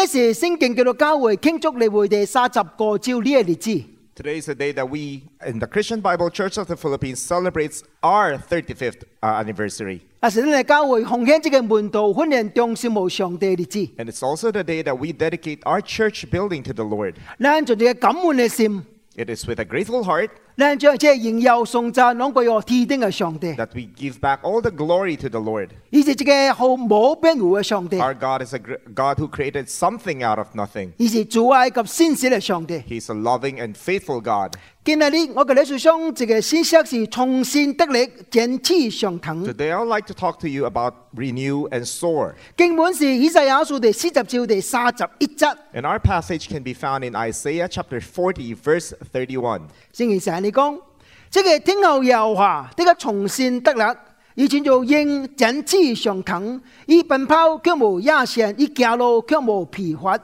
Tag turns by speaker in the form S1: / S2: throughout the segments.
S1: 今日是圣经叫做教会庆祝理会第三十个朝呢个日子。
S2: Today is the day that we, in the Christian Bible Church of the Philippines, celebrates our 35th uh, anniversary.
S1: 啊，是咱嘅教会奉献这个门道训练中心无上帝嘅日子。
S2: And it's also the day that we dedicate our church building to the Lord.
S1: 咱尽这个感恩嘅心，
S2: It is with a grateful heart that we give back all the glory to the Lord. Our God is a God who created something out of nothing. He's a loving and faithful God.
S1: 今日呢，我嘅理想上這個信息是重新得力，展翅上騰。
S2: Today, I like to talk to you about renew and soar.
S1: 經本是以賽亞書第四十章第三十一節
S2: ，And our passage can be found in Isaiah chapter forty verse thirty one
S1: 聖經上你講，這個天后耶和華這個重新得力，以前就應展翅上騰，以奔跑卻無野線，以行路卻無疲乏。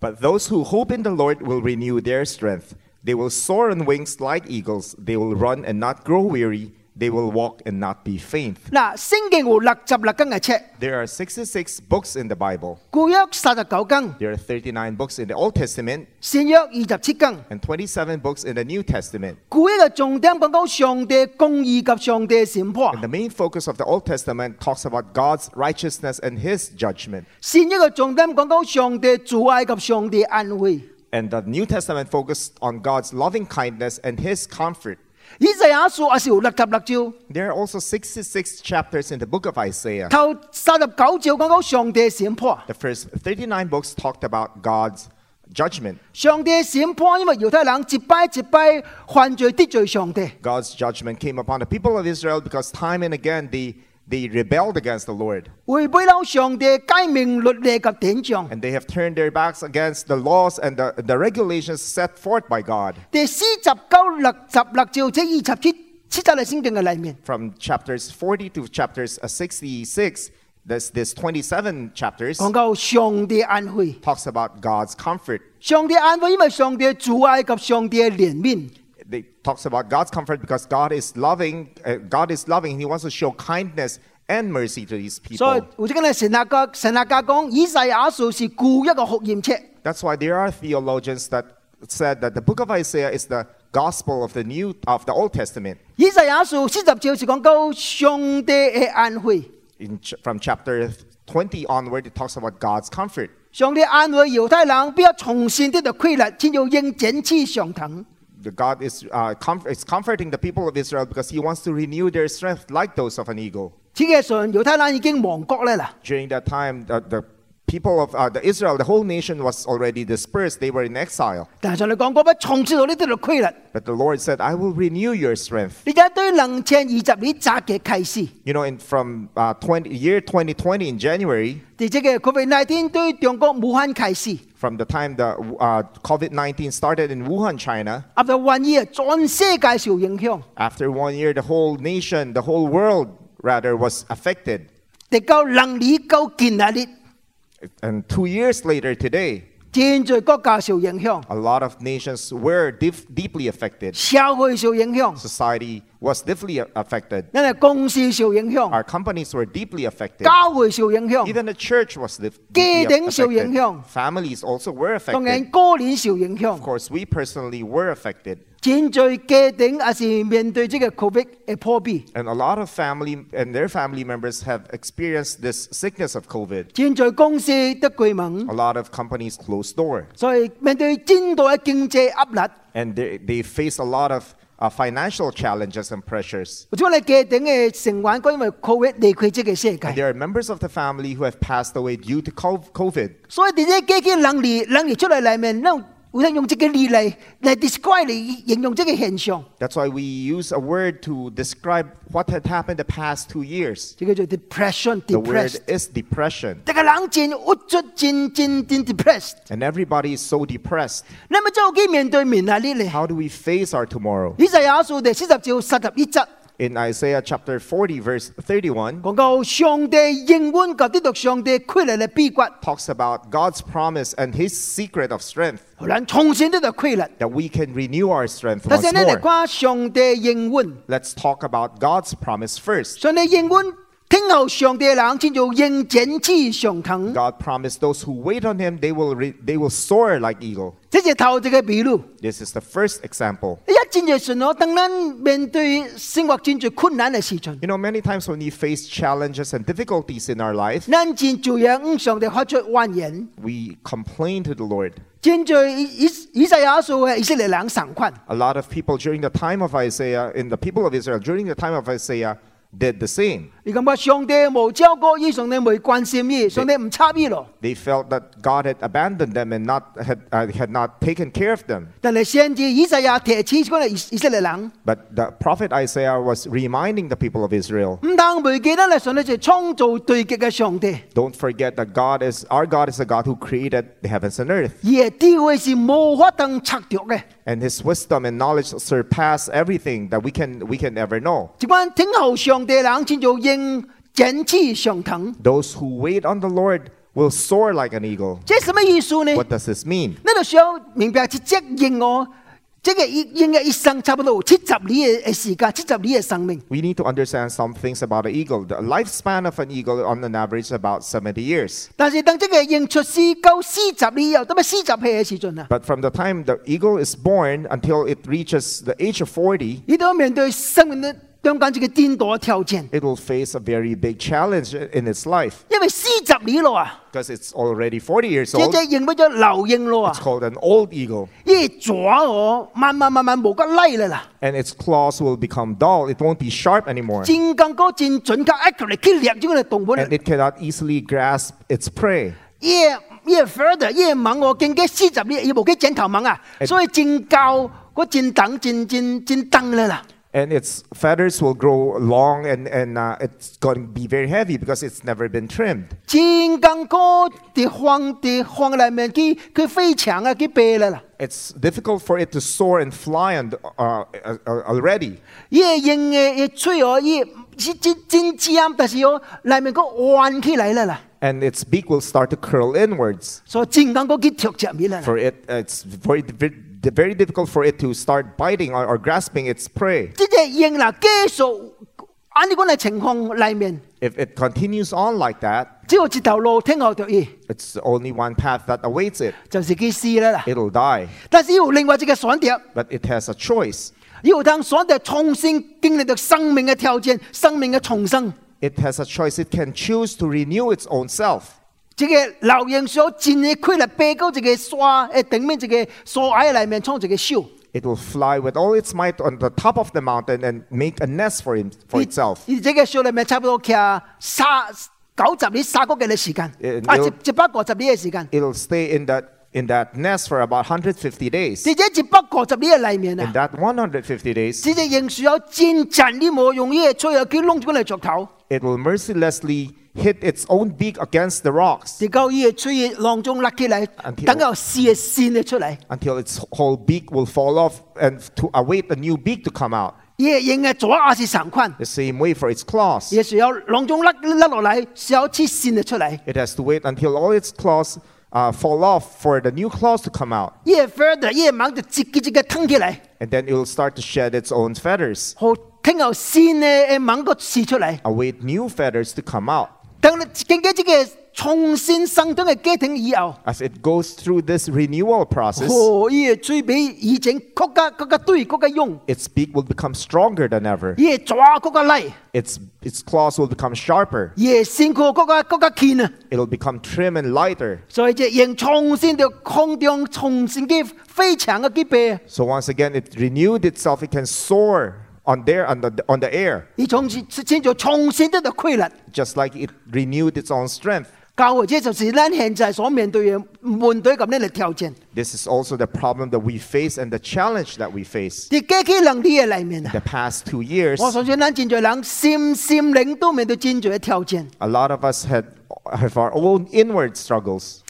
S2: But those who hope in the Lord will renew their strength. They will soar on wings like eagles. They will run and not grow weary. They will walk and not be faint.
S1: 嗱，圣经有六十六间嘅册，
S2: There are 66 books in the Bible.
S1: 旧约三十九间，
S2: There are 39 books in the Old Testament
S1: 新约二十七间。
S2: and 27 books in the New Testament.
S1: 古一个重点讲到上帝公义及上帝审
S2: And
S1: 判，
S2: the main focus of the Old Testament talks about God's righteousness and His judgment.
S1: 新一个重点讲到上帝主爱及上帝安慰。
S2: And the New Testament focused on God's loving kindness and His comfort.
S1: 以赛亚书也是有六十六章，
S2: There are also 66 chapters in the book of Isaiah.
S1: 头三十九章讲到上帝审判。
S2: The first 39 books talked about God's judgment.
S1: 上帝审判，因为犹太人一拜一拜犯罪得罪上帝，
S2: God's judgment came upon the people of Israel because time and again they, they rebelled against the Lord. And they have turned their backs against the laws and the, the regulations set forth by God. From chapters 40 to chapters 66, this, this 27 chapters talks about God's comfort
S1: 上帝安慰，因为上帝主爱及上帝嘅怜悯。
S2: They talks about God's comfort because God is loving. Uh, God is loving. He wants to show kindness and mercy to these
S1: 所以
S2: people.
S1: 有啲嘅神学家神学家讲，以赛亚书是故一个学验册。
S2: That's why there are theologians that said that the book of Isaiah is the gospel of the new of the Old Testament.
S1: 以赛亚书四十章是讲到上帝嘅安慰，
S2: In ch- from chapter 20 onward, it talks about God's comfort.
S1: 上帝安慰犹太人，必要重新得到规律，先要应展翅上腾。
S2: the God is, uh, com- is comforting the people of Israel because he wants to renew their strength like those of an eagle. During that time, the, the people of uh, the Israel, the whole nation was already dispersed. They were in exile.
S1: 但系上帝讲过，不重新到呢得到规律。
S2: But the Lord said, "I will renew your strength."
S1: 你就对两千二十年扎嘅启示，
S2: You know, in from uh, 20, year 2020 in January,
S1: 第这个 COVID-19 对中国武汉启示，
S2: from the time the uh, COVID-19 started in Wuhan, China,
S1: 合到one year 全世界受影响。
S2: after one year, the whole nation, the whole world rather, was affected.
S1: 直到两年到今日，
S2: And two years later, today,
S1: 现在国家受影响，
S2: a lot of nations were dif- deeply affected.
S1: 社会受影响，
S2: Society was deeply affected.
S1: 因为公司受影响，
S2: Our companies were deeply affected.
S1: 教会受影响，
S2: Even the church was dif-
S1: 家
S2: deeply
S1: 庭受影响。
S2: affected. Families also were
S1: 当然
S2: affected.
S1: 个人受影响
S2: Of。course, we personally were affected.
S1: 现在家庭也是面对这个 COVID 嘅破壁。
S2: And a lot of family and their family members have experienced this sickness of COVID.
S1: 现在公司得闭门
S2: A，lot of companies closed door
S1: 所以面对真大嘅经济压力。
S2: and they, they face a lot of uh, financial challenges and pressures.
S1: 或者我哋家庭嘅成员，佢因为 COVID 离开这个世
S2: And
S1: 界，
S2: there are members of the family who have passed away due to co- COVID.
S1: 所以啲家境能力能力出嚟里面，那
S2: that's why we use a word to describe what had happened the past two years.
S1: depression,
S2: The word is depression. And everybody is so depressed. How do we face our tomorrow? in Isaiah chapter 40 verse 31 talks about God's promise and his secret of strength that we can renew our strength once more. Let's talk about God's promise first.
S1: 上帝应允 听候上帝嘅人叫做应展翅上腾。
S2: God promised those who wait on Him, they will, re- they will soar like eagle.
S1: 这是头一个比喻。
S2: This is the first example.
S1: 一战就顺咯，当咱面对生活真最困难嘅时阵，
S2: You know, many times when we face challenges and difficulties in our life,
S1: 咱真就要向上帝发出怨言。
S2: we complain to the Lord.
S1: 真最以以以赛亚书嘅以色列人上款，
S2: A lot of people during the time of Isaiah, in the people of Israel, during the time of Isaiah, did the same.
S1: 你感觉上帝冇照顾伊，上帝冇关心伊，上帝唔插伊咯。
S2: They felt that God had abandoned them and not had, uh, had not taken care of them.
S1: 但系先至以赛亚提起嗰个以以色列人，
S2: But the prophet Isaiah was reminding the people of Israel
S1: 唔通唔记得咧，上帝就系创造对极嘅上帝，
S2: don't forget that God is our God is a God who created the heavens and earth.
S1: 而系智慧是无法当测度嘅。
S2: And his wisdom and knowledge surpass everything that we can we can ever know.
S1: 一般听候上帝嘅人叫做 应展翅上腾，
S2: Those who wait on the Lord will soar like an eagle.
S1: 这系什么意思呢？
S2: What does this mean?
S1: 你就需要明白，即只鹰哦，即个鹰嘅一生差不多七十年嘅时间，七十年嘅生命。
S2: We need to understand some things about an eagle. The lifespan of an eagle on an average is about 70 years.
S1: 但是当这个鹰出世够四十年以后，得乜四十岁嘅时阵啊？
S2: But from the time the eagle is born until it reaches the age of 40,
S1: 你都要面对生命嘅 中間這個顛倒嘅挑戰
S2: ，it will face a very big challenge in its life
S1: 因為四十年咯啊
S2: ，because it's already forty years old.
S1: 隻鷹變咗老鷹咯啊
S2: It's，called an old eagle.
S1: 一爪我慢慢慢慢冇得拉啦啦
S2: ，And its claws will become dull. It won't be sharp anymore.
S1: 真更高真準確，actually 去掠咗個動物。
S2: And it cannot easily grasp its prey.
S1: 越越 further 越猛我經過四十年，伊無去剪頭猛啊，所以真高嗰真等真真真等啦啦。
S2: And its feathers will grow long and, and uh, it's going to be very heavy because it's never been trimmed.
S1: 真更高啲荒啲荒里面，佢佢飞翔啊，佢飞啦啦。
S2: It's difficult for it to soar and fly and, uh, uh, uh, already.
S1: 伊个鹰嘅嘅喙哦，伊是真真尖，但是哦里面个弯起来啦啦，
S2: And its beak will start to curl inwards.
S1: 所以真更高佢跳入面啦啦。
S2: For it, it's very, very, very difficult for it to start biting or, or grasping its prey.
S1: 即只鹰啦，继续按呢个嘅情况里面，
S2: If it continues on like that,
S1: 只有一条路听候着伊，
S2: it's only one path that awaits it.
S1: 就是佢死啦啦。
S2: It'll die.
S1: 但是有另外一个选择。
S2: But it has a choice.
S1: 要当选择重新经历到生命嘅挑战、生命嘅重生。
S2: It has a choice. It can choose to renew its own self.
S1: 这个老鹰所战嘅规律，背高这个沙诶顶面这个沙崖里面创这个秀。
S2: It will fly with all its might on the top of the mountain and make a nest for, him, for itself.
S1: 而这个秀里面差不多骑三九十年三个几嘅时间，
S2: 诶
S1: 啊
S2: 你要
S1: 一一百个十年嘅时间。
S2: It'll stay in that in that nest for about 150 days.
S1: 而且一百个十年嘅里面
S2: In
S1: 啊，
S2: that 150 days,
S1: 这只鹰树有战阵，你冇用呢个吹啊，佢窿住嚟着头，
S2: it will mercilessly hit its own beak against the rocks
S1: 直到呢个吹浪中甩起嚟，
S2: Until-
S1: 等有试嘅线嚟出嚟。
S2: until its whole beak will fall off and to await a new beak to come out.
S1: 呢个鹰嘅左也是上坤。
S2: The same way for its claws.
S1: 也是有浪中甩甩落嚟，是有黐线就出嚟。
S2: It has to wait until all its claws uh, fall off for the new claws to come out.
S1: 越 further 越猛就直接直嘅吞起嚟，
S2: And then it will start to shed its own feathers,
S1: 好听后线嘅诶猛个试出嚟。
S2: await new feathers to come out.
S1: 等你经过这个重新生长嘅家庭以后，
S2: As it goes through this renewal process,
S1: 哦，呢个最比以前更加更加对更加用，
S2: its beak will become stronger than ever.
S1: 呢个抓更加嚟，
S2: Its, its claws will become sharper.
S1: 呢个身躯更加更加坚啊！
S2: It'll become trim and lighter.
S1: 所以只鹰重新到空中重新嘅飞翔嘅机背，
S2: So once again, it renewed itself. It can soar on there on the on the air. Just like it renewed its own strength. This is also the problem that we face and the challenge that we face.
S1: The
S2: past two years, a lot of us had have our own inward struggles.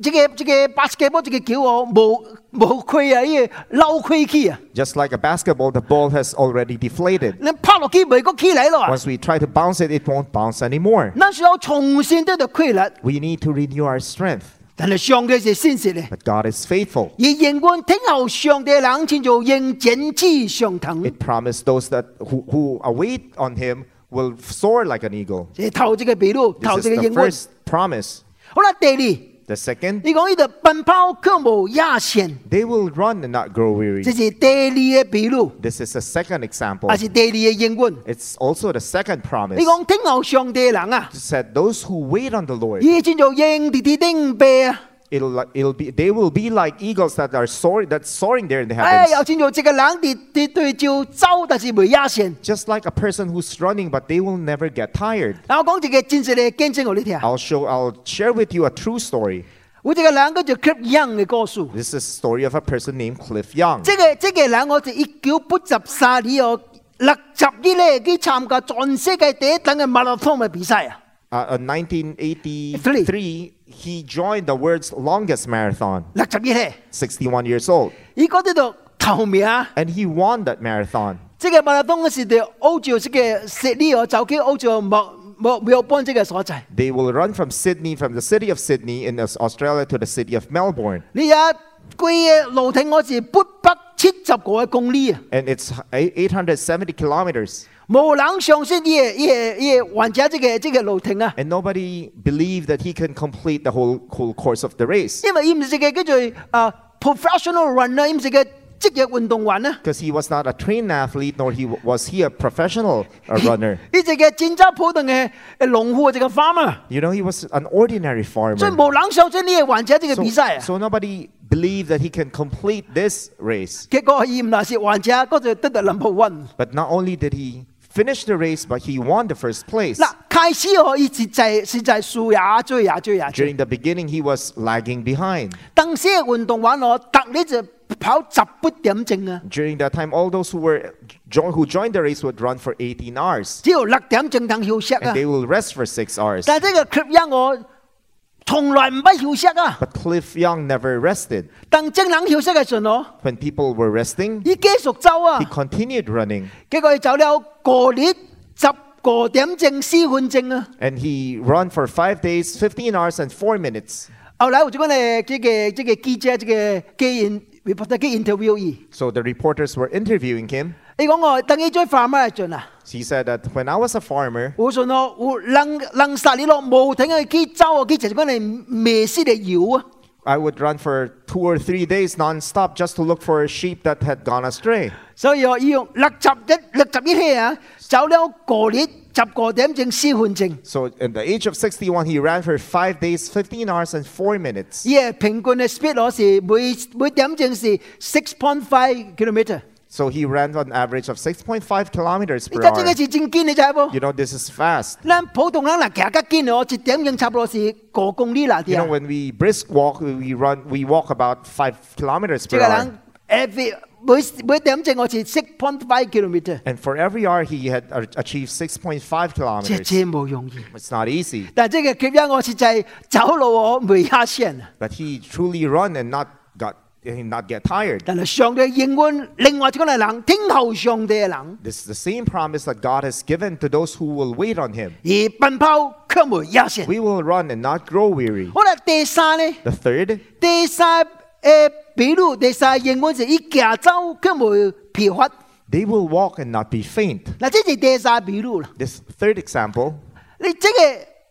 S1: 真做这个这个这个巴斯克波这个球哦，无无亏啊，呢个漏亏去啊！
S2: Just like a basketball, the ball has already deflated.
S1: 你拍落去未个起嚟咯啊！
S2: Once we try to bounce it, it won't bounce anymore.
S1: 咱需要重新得到规律，
S2: We need to renew our strength.
S1: 但系上帝是现实嘅，
S2: But God is faithful.
S1: 而永远听候上帝嘅人，叫做应展翅上腾。
S2: It promised those that who, who await on Him will soar like an eagle.
S1: 这系头一个比喻，头
S2: This
S1: 一
S2: is
S1: 个
S2: the
S1: 应允。
S2: first promise.
S1: 好啦，第二。
S2: The second,
S1: 你讲呢度奔跑却无野线，
S2: they will run and not grow
S1: 这
S2: weary.
S1: 是第二个比喻，
S2: This is the second example.
S1: 还是第二个应允。
S2: It's also the second promise.
S1: 你讲听候上帝嘅人啊，
S2: It said those who wait on the Lord,
S1: 以前做鹰跌跌顶飞啊，
S2: it'll li- it'll be they will be like eagles that are soaring that's soaring there in the
S1: 哎，
S2: heavens.
S1: 有钱做一个人跌跌对照走，但是无野线。
S2: Just like a person who's running, but they will never get tired.
S1: 嗱，我讲一个真实嘅见证我你听。
S2: I'll show I'll share with you a true story.
S1: 有一个人叫做 Clip Young 嘅故事。
S2: This is a story of a person named Cliff Young.
S1: 即个即个人，我就一九八十三年哦，六十年咧去参加全世界第一等嘅马拉松嘅比赛啊！
S2: Uh, in 1983, he joined the world's longest marathon,
S1: 六十年咧，
S2: 61 years old,
S1: 伊嗰啲度头名啊！
S2: and he won that marathon.
S1: 即个马拉松嗰时对欧洲即个悉尼哦，走去欧洲墨墨墨尔本即个所在。
S2: They will run from Sydney, from the city of Sydney in Aus- Australia to the city of Melbourne.
S1: 你一规嘅路程我是八百七十个公里啊！
S2: And it's eight- 870 kilometers.
S1: 无人相信伊嘅伊嘅伊嘅患者即个即个路程啊！
S2: And nobody believed that he can complete the whole, whole course of the race
S1: 因为伊唔是个叫做啊 professional runner，伊唔是个职业运动员啊！
S2: because he was not a trained athlete, nor he was he a professional uh, runner.
S1: 伊一个真正普通嘅诶农户一个 farmer，
S2: You know, he was an ordinary
S1: 所以
S2: farmer.
S1: 无人相信呢个患者即个
S2: So,
S1: 比赛啊！
S2: so nobody believed that he can complete this race.
S1: 结果伊唔系是患者，嗰就得到 number one。
S2: But not only did he finish the race, but he won the first place.
S1: 嗱，开始哦，伊实在实在输呀追呀追呀追。
S2: During the beginning, he was lagging behind.
S1: 当时嘅运动员哦，特呢就跑十八点钟啊，
S2: During that time, all those who were jo- who joined the race would run for 18 hours,
S1: 只有六点钟当休息
S2: and
S1: 啊。
S2: they will rest for six hours.
S1: 但系呢个 clip 一我 从来唔俾休息啊。
S2: But Cliff Young never rested.
S1: 当正人休息嘅时候，
S2: When people were resting,
S1: 伊继续走啊
S2: he。continued running,
S1: 结果佢走了个日十个点钟四分钟啊。
S2: and he ran for five days, 15 hours, and four minutes.
S1: 后来我就讲咧，这个这个记者，这个记人 reporter 嘅 interview 伊，
S2: So the reporters were interviewing him.
S1: 伊讲我当伊做 farmer 嘅阵啊。
S2: He said that when I was a farmer,
S1: 我信咯，有人人杀你咯，无停去去走啊，佢就是讲你迷失嘅摇啊。
S2: I would run for two or three days nonstop just to look for a sheep that had gone astray.
S1: 所以哦，伊用六十一六十一起啊，走了个日十个点钟四分钟，
S2: So at the age of 61, he ran for five days, 15 hours, and four minutes.
S1: 伊嘅平均嘅 speed 攞是每每点钟是 six point five kilometer。
S2: So he ran on average of 6.5 kilometers
S1: 而
S2: per
S1: 家这个
S2: hour.
S1: 是真坚，你知冇？
S2: You know, this is fast.
S1: 咱普通人嗱行得坚哦，一点钟差不多是个公里啦啲
S2: You know,
S1: 啊。
S2: when we brisk walk, we run, we walk about five kilometers
S1: 这
S2: per
S1: 个
S2: hour.
S1: 人 every 每每点钟我是 six point five kilometer，
S2: And for every hour, he had a- achieved 6.5
S1: 这
S2: kilometers.
S1: 真冇容易。
S2: It's not easy.
S1: 但这个结因我实在走路我未下线啊。
S2: But he truly run and not got not get tired.
S1: 但系上帝应允另外一个人，听候上帝嘅人，
S2: This is the same promise that God has given to those who will wait on him.
S1: 而奔跑却没野线。
S2: We will run and not grow weary.
S1: 好啦，第三呢？
S2: The third,
S1: 第三诶，比如第三应允是以行走却没疲乏。
S2: they will walk and not be faint.
S1: 嗱，这是第三比如啦。
S2: This third example,
S1: 你这个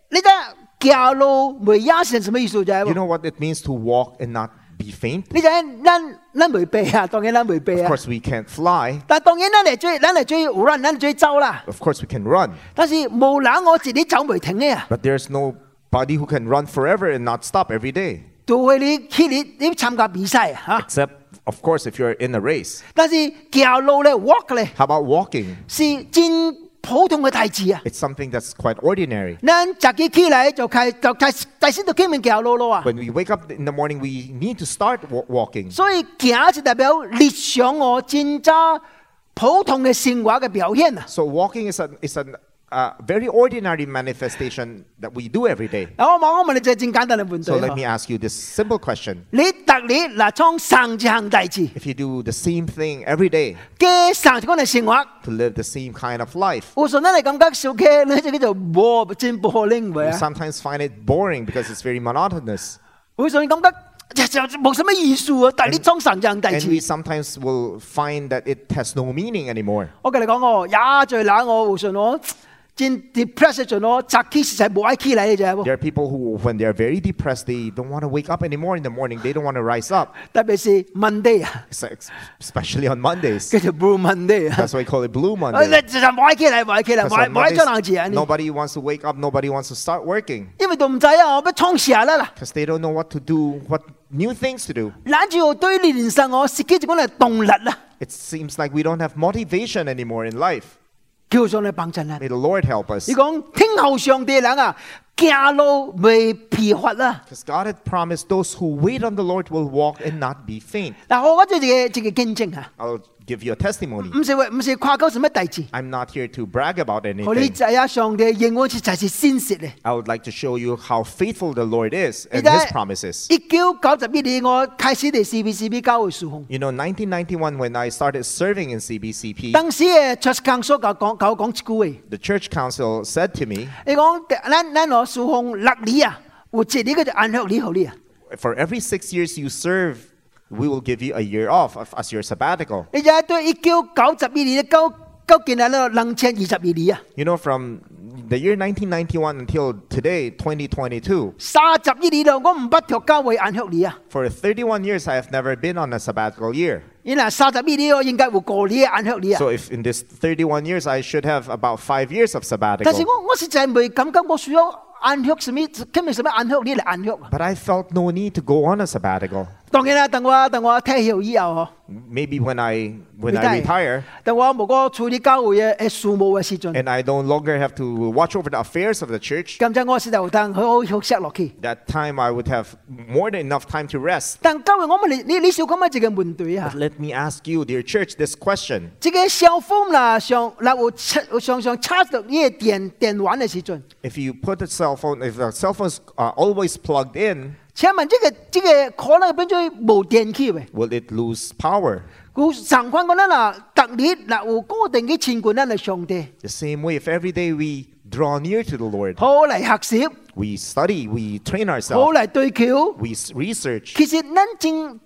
S1: 你睇行路没野线什么意思就系
S2: you know what it means to walk and not be faint?
S1: 你就係咱咱未背啊，當然咱未背
S2: Of
S1: 啊。
S2: course, we can't fly.
S1: 但當然咱嚟追，咱嚟追有人，咱嚟追走啦。
S2: Of course, we can run.
S1: 但是無人我自己走未停嘅啊。
S2: But there's nobody who can run forever and not stop every day.
S1: 除非你去你你參加比賽啊。
S2: Except, of course, if you're in a race.
S1: 但是行路咧 walk 咧
S2: How about walking?
S1: 是真普通嘅大字啊。
S2: It's something that's quite ordinary.
S1: 咱早起起來就開就開第先就起面行路咯啊。
S2: When we wake up in the morning, we need to start wa- walking.
S1: 所以行就代表日常我真正普通嘅生活嘅表現啊。
S2: So walking is an is an uh, very ordinary manifestation that we do every day.
S1: 嗱，我问我问你就真简单嘅问
S2: So
S1: 题
S2: let me
S1: 啊。
S2: ask you this simple question:
S1: 你特日嗱创上一项大事，
S2: If you do the same thing every day
S1: 嘅上一个嘅生活，
S2: to live the same kind of life,
S1: 有时候咱嚟感觉小气，你就叫做无真无灵位
S2: you
S1: 啊。
S2: sometimes find it boring because it's very monotonous,
S1: 有时候你感觉就就冇什么意思啊，但系你创上一项大
S2: and
S1: 事
S2: we。sometimes will find that it has no meaning anymore.
S1: 我跟你讲哦，也最冷我互信我 真 depressed 咗咯，早起实在冇爱起来嘅啫喎。
S2: There are people who, when they're very depressed, they don't want to wake up anymore in the morning. They don't want to rise up,
S1: 特别是 Monday 啊，
S2: es- especially on Mondays.
S1: 叫做 Blue Monday 啊。
S2: That's why we call it Blue
S1: 诶
S2: Monday.
S1: 你实在冇爱起来，冇爱起来，
S2: Because
S1: 冇爱
S2: on
S1: 冇爱做人
S2: Mondays,
S1: 字啊！你
S2: nobody wants to wake up, nobody wants to start working
S1: 因为都唔知啊，我要创啥啦啦。
S2: because they don't know what to do, what new things to do.
S1: 揽住对你人生我自己就讲系动力啦，
S2: It seems like we don't have motivation anymore in life.
S1: 叫上嚟幫襯啦。
S2: May the Lord help us.
S1: 你講聽後上帝人啊，行路未疲乏啦。
S2: Because God had promised those who wait on the Lord will walk and not be faint.
S1: 嗱，我我就一个一个见证啊
S2: ，I'll give your testimony. I'm not here to brag about anything. I would like to show you how faithful the Lord is and His promises. You know, 1991, when I started serving in CBCP, the church council said to me, For every six years you serve we will give you a year off of- as your sabbatical.
S1: 你就系对一九九十二年到到今日咧两千二十二年啊，
S2: You know, from the year 1991 until today, 2022,
S1: 三十二年咯，我唔不条教会按学你啊。
S2: for 31 years, I have never been on a sabbatical year.
S1: 因为三十二年我应该会过年按学你啊。
S2: So if in this 31 years, I should have about five years of
S1: 但是
S2: sabbatical.
S1: 我我实在未感觉我需要按学什么，今日什么按学你嚟按学啊。
S2: But I felt no need to go on a sabbatical.
S1: 当然啦，等我等我退休以后嗬。
S2: Maybe when I when I
S1: Retire.
S2: retire
S1: 但我无个处理教会嘅诶事务嘅时阵，
S2: and I no longer have to watch over the affairs of the church,
S1: 咁就我是就等好好休息落去。
S2: that time I would have more than enough time to rest.
S1: 但教会我问你，你你少讲乜一个问题啊
S2: But？let me ask you, dear church, this question.
S1: 这个小风啦，上嗱有插上上插到呢个电电玩嘅时阵，
S2: If you put the cell phone, if the cell phones are always plugged in,
S1: 請問這個這個可能變咗無電器嘅
S2: ？will it lose power?
S1: 故常況講啦，特列嗱有固定嘅前管咧，上帝
S2: The same way, if every day we draw near to the Lord,
S1: 好嚟學習
S2: ，we study, we train ourselves,
S1: 嚟對橋。
S2: we research,
S1: 其實咱真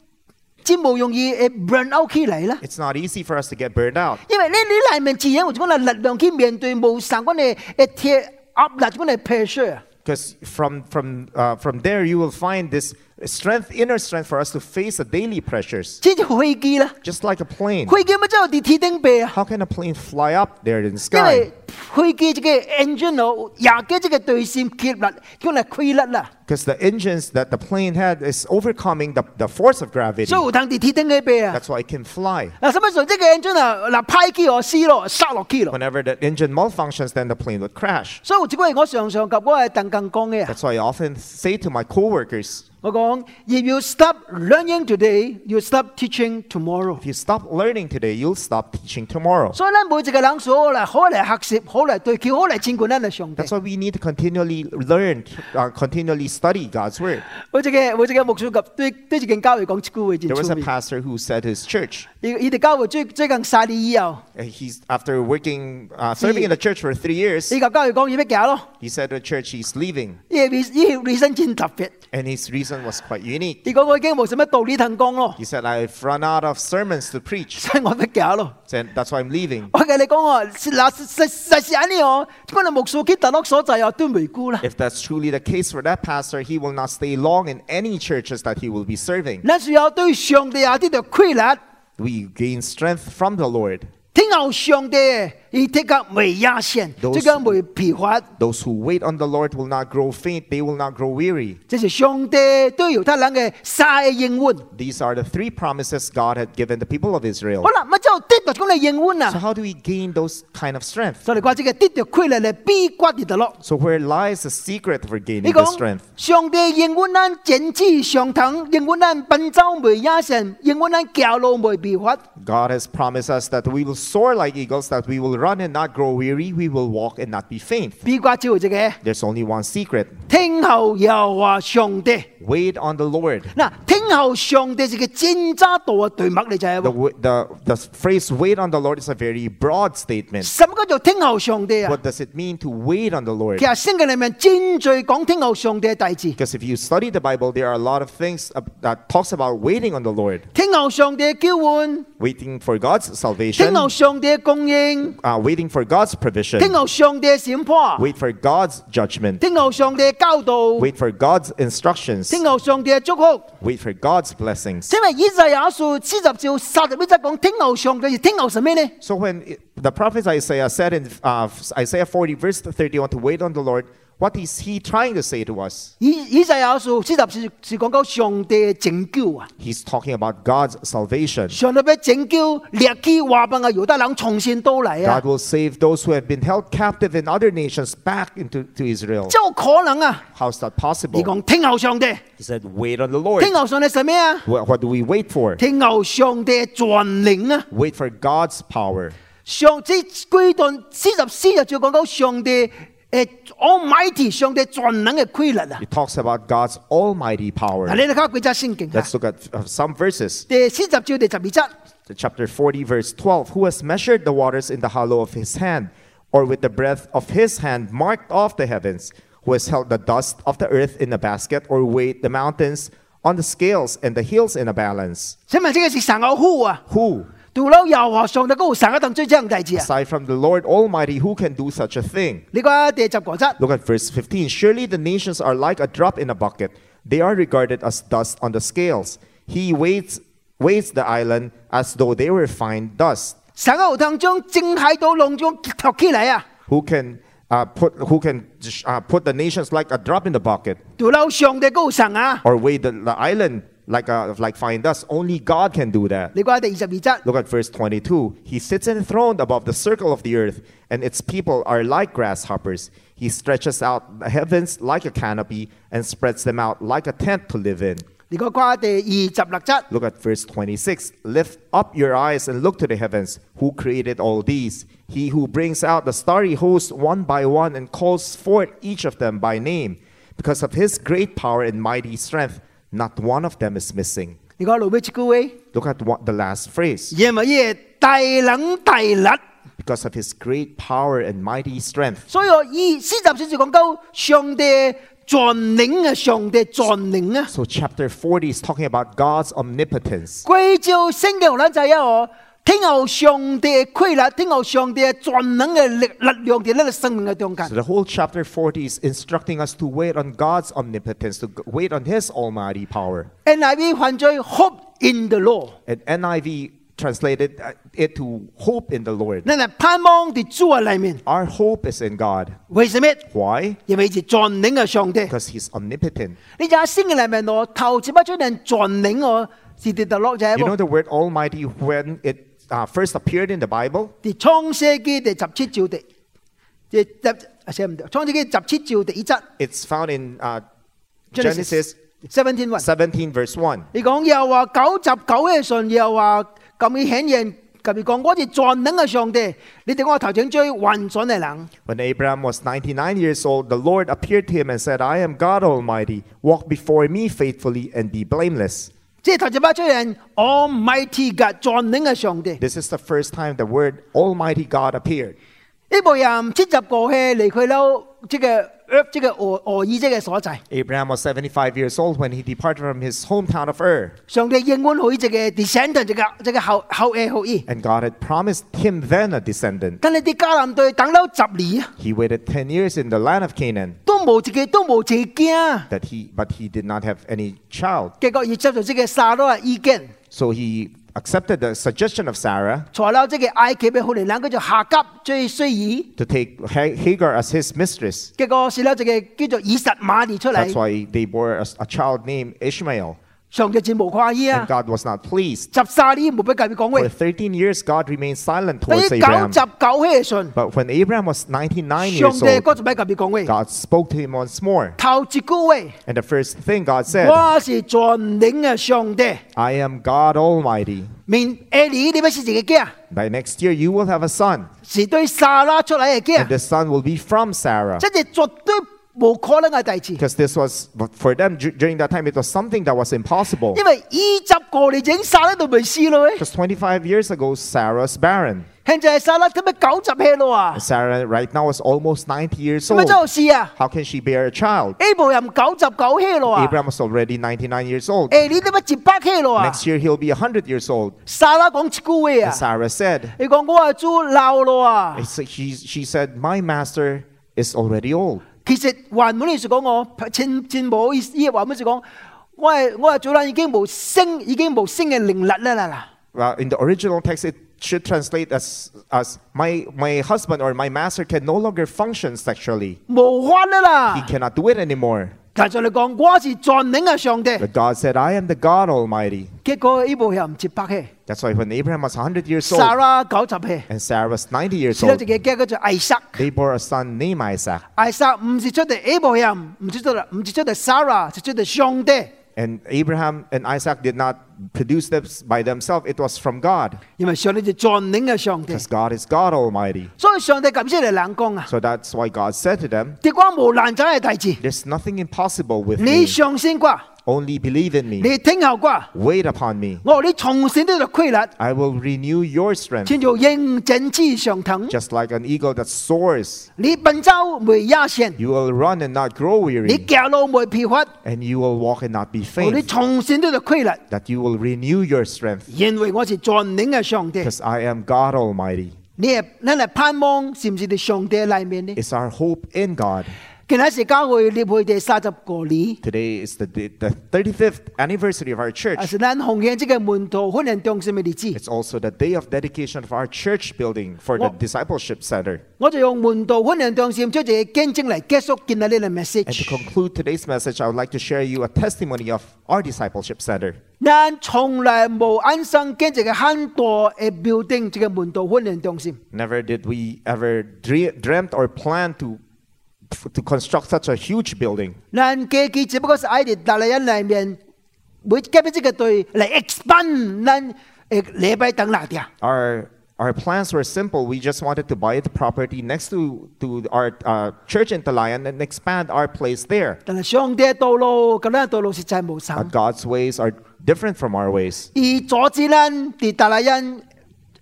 S1: 真冇容易誒 burn out 起嚟啦。
S2: it's not easy for us to get burned out.
S1: 因為你你裏面自然有種嘅力量去面對無上嗰嘅誒貼壓力嗰嘅 pressure。
S2: Because from, from, uh, from there, you will find this strength, inner strength for us to face the daily pressures.
S1: 即系飞机啦，
S2: Just like a plane.
S1: 飞机咪真系地铁顶飞啊！
S2: How can a plane fly up there in the
S1: 因
S2: sky?
S1: 为飞机这个 engine 哦，廿几这个对线贴力，叫嚟亏甩啦，
S2: Because the engines that the plane had is overcoming the, the force of gravity.
S1: 所以有通地铁顶嘅飞啊！
S2: That's why it can fly.
S1: 嗱，什么时候这个 engine 啊，嗱派机我撕咯，塞落去咯。
S2: Whenever the engine malfunctions, then the plane would crash.
S1: 所以有一个我常常及我系邓更讲嘅啊，
S2: That's why I often say to my coworkers,
S1: 我讲，if you stop learning today, you stop teaching tomorrow。
S2: if you stop learning today, you'll stop teaching tomorrow.
S1: 所以咧，每一个人所嚟好嚟学习，好嚟对桥，好嚟亲近咱嘅上帝
S2: That's。why we need to continually learn, uh, continually study God's word.
S1: 我一个我一个牧师及对对一间教会讲一句话
S2: There
S1: 真
S2: was
S1: 出
S2: a
S1: 名。
S2: pastor who said to his church,
S1: 伊伊哋教会最最近三年以后，
S2: uh, he's after working, uh, serving in the church for three years,
S1: 伊甲教会讲伊要行咯，
S2: he said to the church he's leaving.
S1: 伊嘅伊嘅 reason 真特别。
S2: And his reason was quite unique.
S1: 伊讲我已经冇什么道理通讲咯，
S2: He said, I've run out of sermons to preach.
S1: 所以我要行咯。
S2: Said, That's why I'm leaving.
S1: 我跟你讲哦，是嗱实实实是安尼哦，嗰个牧师去大陆所在哦都未估啦。
S2: If that's truly the case for that pastor, he will not stay long in any churches that he will be serving.
S1: 咱需要对上帝有啲条规律，
S2: We gain strength from the Lord.
S1: 听候上帝嘅， 伊即刻未压线，
S2: Those-
S1: 即刻未疲乏。
S2: Those who wait on the Lord will not grow faint, they will not grow weary.
S1: 这是上帝对犹太人嘅三个应允。
S2: These are the three promises God had given the people of Israel.
S1: 好啦，乜之后得到咁嘅应允
S2: So,
S1: 啊？
S2: how do we gain those kind of strength?
S1: 所以话这个得到规律嘅秘诀喺度咯。
S2: So, where lies the secret for
S1: 你
S2: gaining the
S1: 讲
S2: strength?
S1: 上帝应允咱剪枝上腾，应允咱奔走未压线，应允咱行路未疲乏。
S2: God has promised us that we will soar like eagles, that we will run and not grow weary, we will walk and not be faint.
S1: 秘诀就系这个，
S2: There's only one secret
S1: 听候又话上帝。
S2: wait on the Lord.
S1: 嗱，听 候上帝是个真渣道嘅对麦嚟就系
S2: The,
S1: 喎。
S2: w- the, the phrase wait on the Lord is a very broad statement.
S1: 什么叫做听候上帝啊？
S2: What does it mean to wait on the Lord?
S1: 其实圣经里面真最讲听候上帝嘅大字，
S2: Because if you study the Bible, there are a lot of things uh, that talks about waiting on the Lord,
S1: 听候上帝嘅交换，
S2: waiting for God's salvation,
S1: 听候上帝嘅供应，
S2: uh, waiting for God's provision,
S1: 听候上帝嘅审判，
S2: wait for God's judgment,
S1: 听候上帝嘅教导，
S2: wait for God's instructions,
S1: 听候上帝嘅祝福。
S2: wait for God's blessings.
S1: 因为以赛亚书四十章三十一节讲听候上帝，而听候系咩呢？
S2: So when it- the prophet Isaiah said in uh, Isaiah 40 verse 31 to wait on the Lord, what is he trying to say to us?
S1: 以以赛亚书四十是是讲到上帝嘅拯救啊！
S2: He's talking about God's salvation.
S1: 上帝要拯救列基华邦嘅犹太人重新到嚟啊
S2: God！will save those who have been held captive in other nations back into to Israel.
S1: 即系可能啊！
S2: How's that
S1: 你
S2: possible?
S1: 讲听候上帝，
S2: He said, wait on the Lord.
S1: 听候上帝系咩啊？
S2: What, what do we wait for?
S1: 听候上帝嘅全领啊！
S2: Wait for God's power.
S1: 上即呢段四十四日就讲到上帝 诶 Almighty 上帝全能嘅规律啊！
S2: It talks about God's almighty
S1: 嗱，
S2: power.
S1: 你哋睇下几则圣经啊
S2: Let's look at uh, some verses.
S1: 第四十章第十二节。
S2: Chapter 40, verse 12. Who has measured the waters in the hollow of his hand, or with the breadth of his hand marked off the heavens? Who has held the dust of the earth in a basket, or weighed the mountains on the scales and the hills in a balance?
S1: 请问呢个是神嘅呼啊？
S2: Who,
S1: 除了耶和华上帝嗰个神一等最正大字啊！
S2: aside from the Lord Almighty, who can do such a thing?
S1: 你讲第十个节，
S2: Look at verse 15. Surely the nations are like a drop in a bucket. They are regarded as dust on the scales. He weighs, weighs the island as though they were fine dust.
S1: 神嘅后堂将正喺度浪中托起嚟啊！
S2: Who can, uh, put, who can uh, put the nations like a drop in the bucket
S1: 除了上帝嗰个神啊！
S2: or weigh the, the island like, a, like fine dust? Only God can do that.
S1: 你讲第二十二节，
S2: Look at verse 22. He sits enthroned above the circle of the earth, and its people are like grasshoppers. He stretches out the heavens like a canopy and spreads them out like a tent to live in.
S1: 你讲讲第二十六节，
S2: Look at verse 26. Lift up your eyes and look to the heavens. Who created all these? He who brings out the starry host one by one and calls forth each of them by name. Because of his great power and mighty strength, not one of them is missing.
S1: 你讲后尾一句话，
S2: Look at what the last phrase.
S1: 因为耶大能大力，
S2: Because of his great power and mighty strength.
S1: 所以我以四十四就讲到上帝全能啊，上帝全能啊！
S2: So chapter 40 is talking about God's omnipotence.
S1: 归照圣经我就系我 听候上帝嘅规律，听候上帝嘅全能嘅力力量喺呢个生命嘅中间
S2: So。the whole chapter 40 is instructing us to wait on God's omnipotence, to wait on his almighty power.
S1: NIV 犯罪 hope in the law，
S2: And NIV translated uh, it to hope in the Lord.
S1: 你系盼望喺主嘅里面。
S2: Our hope is in God.
S1: 为什么？
S2: Why?
S1: 因为是全能嘅上帝。
S2: Because He's omnipotent.
S1: 你就喺圣经里面我头一笔出现全能我是跌到落就系
S2: You know
S1: 喎。
S2: the word Almighty when it uh, first appeared in the Bible?
S1: 啲创世纪第十七章第，即系啊写唔到。创世纪十七章第一节
S2: It's found in uh,
S1: Genesis
S2: Genesis
S1: 17 one。
S2: 17, verse 1.
S1: 你讲又话九十九嘅信，又话咁以显现，咁而讲我系全能嘅上帝。你哋我头前追混准嘅人，
S2: When Abraham was 99 years old, the Lord appeared to him and said, I am God Almighty. Walk before me faithfully and be blameless.
S1: 即系头一笔出现 Almighty God 全能嘅上帝。
S2: This is the first time the word Almighty God appeared.
S1: 呢部人七十过去离开咗 即系即系俄俄以即嘅所在。
S2: Abraham was 75 years old when he departed from his hometown of Ur.
S1: 上帝应允佢只嘅 descendant 只嘅只嘅后后裔后裔。
S2: And God had promised him then a descendant.
S1: 但系啲迦南队等咗十年啊，
S2: He waited 10 years in the land of Canaan,
S1: 都冇自己都冇自己惊。
S2: that he, but he did not have any child.
S1: 结果要接受即嘅撒多嘅意见，
S2: So he accepted the suggestion of Sarah
S1: 材料即嘅埃及嘅好嚟人，佢就下急最需要。
S2: to take Ha- Hagar as his mistress.
S1: 结果是啦，即嘅叫做以实玛利出
S2: That's
S1: 嚟，
S2: why they bore a, a child named Ishmael.
S1: 上帝节无夸意
S2: And
S1: 啊！
S2: God was not pleased.
S1: 十三年冇俾介别讲
S2: For
S1: 喂，
S2: 13 years, God remained silent
S1: 第
S2: towards
S1: 九
S2: Abraham.
S1: 十九嘅信，
S2: But when Abraham was 99
S1: 上
S2: years
S1: 帝
S2: old,
S1: 嗰就俾介别讲喂，
S2: God spoke to him once more.
S1: 头一句喂，
S2: And the first thing God said,
S1: 我是全能嘅上帝。
S2: I am God Almighty.
S1: 明诶你你乜事自己惊？
S2: By next year, you will have a son,
S1: 是对撒拉出嚟嘅
S2: and
S1: 惊，
S2: the son will be from Sarah.
S1: 即系绝对 无可能嘅代志，
S2: because this was for them dur- during that time. It was something that was impossible.
S1: 因为二十个你整沙拉都未试咯，
S2: Because 25 years ago, Sarah's barren.
S1: 现在沙拉咁咪九十岁咯啊
S2: And，Sarah right now is almost 90 years
S1: 咁咪
S2: old.
S1: 真系试啊！
S2: How can she bear a child?
S1: 呢部人九十九岁咯啊，
S2: Abraham was already 99 years old.
S1: 诶你都乜接百岁咯啊？
S2: Next year he'll be 100 years old.
S1: 沙拉讲一句话
S2: And
S1: 啊，
S2: Sarah said,
S1: 你讲我系猪老咯啊
S2: he。said- she, she said, My master is already old.
S1: 其實還本你是講我真真冇意思，還本是講我係我係做人已經冇聲，已經冇聲嘅靈力啦啦啦。
S2: Uh, in the original text, it should translate as, as my, my husband or my master can no longer function sexually.
S1: 冇法啦
S2: He。cannot do it anymore.
S1: 但係你讲我是全能嘅上帝
S2: ，But God said, I am the God Almighty.
S1: 结果呢部人唔接百歲
S2: ，That's why when Abraham was 100 years old
S1: Sarah 九十歲
S2: ，and Sarah was 90 years old,
S1: 一個叫做艾撒。
S2: they bore a son named Isaac.
S1: Isaac 唔是出自 Abraham，唔係出自唔是出嚟撒拉，是出的上帝。
S2: And Abraham and Isaac did not produce this by themselves, it was from God.
S1: 因为上帝就全能嘅上帝，
S2: Because God is God Almighty.
S1: 所以上帝咁先嚟冷讲啊！
S2: So that's why God said to them,
S1: 结果无难仔嘅大字，
S2: There's nothing impossible with
S1: 你
S2: me.
S1: 相信啩，
S2: Only believe in me.
S1: 你听候啩，
S2: Wait upon me.
S1: 我你重新都就规律。
S2: I will renew your strength.
S1: 叫做应整之上腾。
S2: Just like an eagle that soars,
S1: 你奔走未压线，
S2: you will run and not grow
S1: 你
S2: weary,
S1: 行路未疲乏，
S2: and you will walk and not be
S1: 我你
S2: faint.
S1: 重新都就规律。
S2: That you will renew your strength.
S1: 因为我是全能嘅上帝，
S2: Because I am God Almighty.
S1: 你系你系盼望是唔是喺上帝里面呢？
S2: It's our hope in God.
S1: 今日是教会列会第三十个年，
S2: Today is the, the 35th anniversary of our
S1: 啊
S2: church.
S1: 是咱红兴这个门徒训练中心嘅日子。
S2: It's also the day of dedication of our church building for the
S1: Well-
S2: discipleship center.
S1: 我就用门徒训练中心做一个见证嚟结束今日呢个
S2: And to
S1: message。
S2: conclude today's message, I would like to share you a testimony of our discipleship center.
S1: 咱从来冇安生建一个很大嘅 building，这个门徒训练中心。
S2: Never did we ever dre- dreamt or plan to to construct such a huge building.
S1: 咱基基只不过是喺啲大利人里面，每加俾这个队嚟 expand 咱诶礼拜等那啲。
S2: Our our plans were simple. We just wanted to buy the property next to to our uh, church in Talayan and expand our place there.
S1: 但系上帝嘅道路，咁样嘅道路实在无
S2: But
S1: 神，
S2: God's ways are different from our ways.
S1: 而阻止咱啲大利人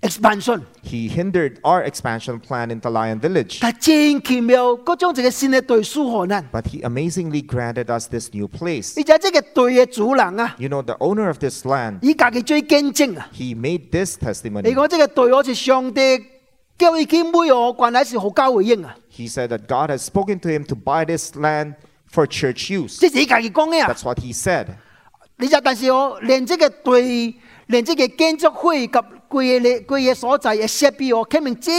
S1: expansion。
S2: He hindered our expansion plan in Talayan village.
S1: 但真奇妙，嗰种一个新嘅队舒河难，
S2: But he amazingly granted us this new place.
S1: 而且这个队嘅主人啊，
S2: You know, the owner of this land,
S1: 以家己最见证啊！
S2: he made this
S1: 你
S2: testimony.
S1: 讲这个队好似上帝叫佢去买哦，关系是好交回应啊！
S2: He said that God has spoken to him to buy this land for church use.
S1: 即系你家己讲嘅啊！
S2: That's what he said.
S1: 你就但是哦，连这个队，连这个建筑费及 贵嘅贵嘅所在嘅设备哦，肯定真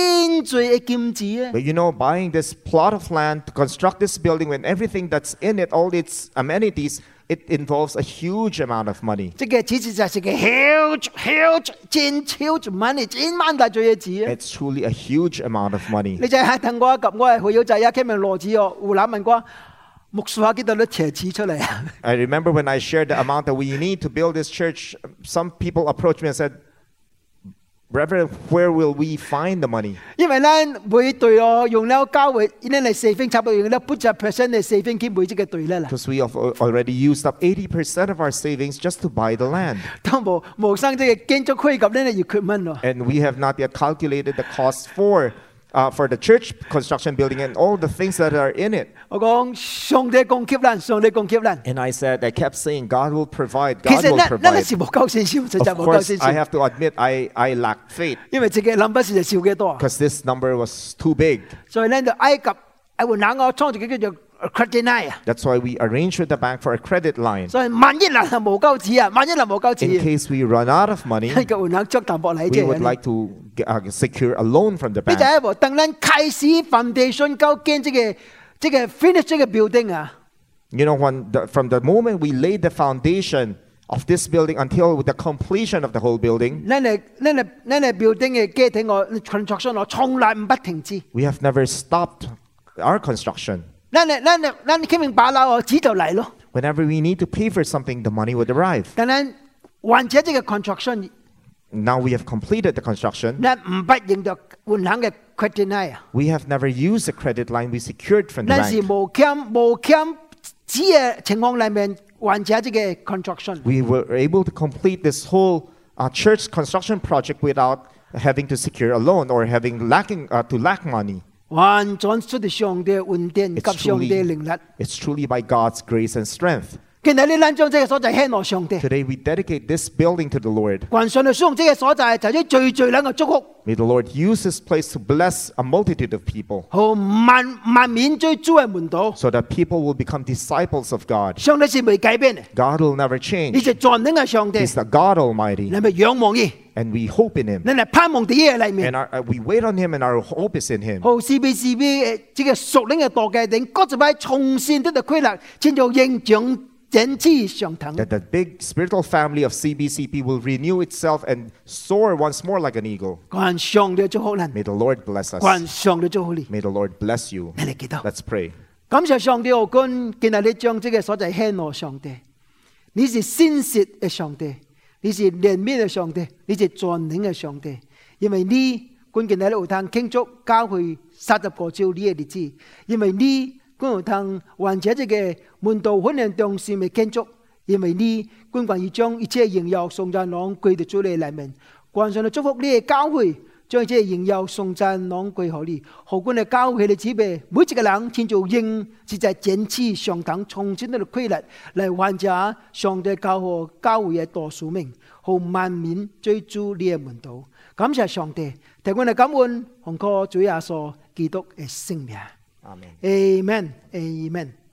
S1: 济嘅金子啊！
S2: But you know, buying this plot of land to construct this building when everything that's in it, all its amenities, it involves a huge amount of money.
S1: 这个其实就系个 huge huge 真 huge money 真万大罪嘅字啊！
S2: It's truly a huge amount of money.
S1: 你就系等我及我系会友仔啊，肯定罗子哦，胡揽问我木树下几度都斜纸出嚟啊！
S2: I remember when I shared the amount that we need to build this church, some people approached me and said, Reverend, where will we find the money?
S1: 因为咧每队哦用了交会，呢嚟四分差不多用了八十 percent 嘅四分去每只嘅队咧啦，
S2: Because we have al- already used up 80% of our savings just to buy the land.
S1: 都冇冇生即系建筑区及呢个 equipment 喎。
S2: And we have not yet calculated the cost for, uh, for the church construction building and all the things that are in it.
S1: 我讲上帝供给咱，上帝供给咱。
S2: And I said, I kept saying, God will provide,
S1: 其
S2: God
S1: 实
S2: will
S1: 呢，呢
S2: provide.
S1: 是冇够先少，实在
S2: Of
S1: 冇够
S2: course,
S1: 先
S2: I
S1: 少，
S2: have to admit, I, I lacked faith
S1: 因为自己谂不是就少几多，
S2: because this number was too big.
S1: 所以呢就埃及喺换冷我创一个叫做 credit line 啊，
S2: That's why we arranged with the bank for a credit line.
S1: 所以万一人系冇够纸啊，万一人冇够
S2: In
S1: 纸，
S2: case we run out of money,
S1: 呢个换冷捉淡薄嚟
S2: we
S1: 啫。
S2: would like to uh, secure a loan from the
S1: 你就
S2: bank.
S1: 系喎，等咱开始 foundation 够建这个这个 finish 这个 building 啊，
S2: You know, when the, from the moment we laid the foundation of this building until the completion of the whole building,
S1: 咱哋咱哋咱哋 building 嘅机体我 construction 我从来唔不停止。
S2: we have never stopped our construction.
S1: 咱哋咱哋咱倾明把楼哦，纸就嚟咯。
S2: Whenever we need to pay for something, the money would arrive.
S1: 但系完成这个 construction，
S2: Now we have completed the construction.
S1: 咱唔不用到银行嘅 credit line 啊，
S2: We have never used the credit line we secured from the
S1: 咱是
S2: bank.
S1: 无欠无欠纸嘅情况里面完成这个 construction。
S2: We were able to complete this whole uh, church construction project without having to secure a loan or having lacking uh, to lack money.
S1: 完全出自上帝嘅恩典及
S2: It's
S1: 上帝嘅
S2: truly,
S1: 能力。
S2: it's truly by God's grace and strength. Today we dedicate this building to the Lord. May the Lord use this place to bless a multitude of people. So that people will become disciples of God. God will never change. He's the God Almighty. And we hope in Him. And our, uh, we wait on Him and our hope is in Him.
S1: 好 CBCB 诶，这个属灵嘅大界定，各一摆重新得到规律，建造形象整治上腾。
S2: That the big spiritual family of CBCP will renew itself and soar once more like an eagle.
S1: 关上帝祝福人，
S2: May the Lord bless us.
S1: 关上帝祝福你。
S2: May the Lord bless you.
S1: 你嚟祈祷。
S2: Let's pray.
S1: 感谢上帝，我讲今日你将这个所在献落上帝，你是信实嘅上帝，你是怜悯嘅上帝，你是全能嘅上帝，因为你管今日你有通庆祝教会三十个朝呢嘅日子，因为你管有通完成这个 门徒训练中心的建筑，因为你君管已将一切荣耀送在龙归的主的里面，关上了祝福你的教会，将一切荣耀送在龙归何里？何君的教会的姊妹，每一个人天就应是在坚持上堂重新的规律，来完成上帝教和教会的大使命，和万民追逐你的门徒。感谢上帝，提我的感恩，红靠主耶稣基督的圣名。
S2: 阿
S1: 门。阿门。阿门。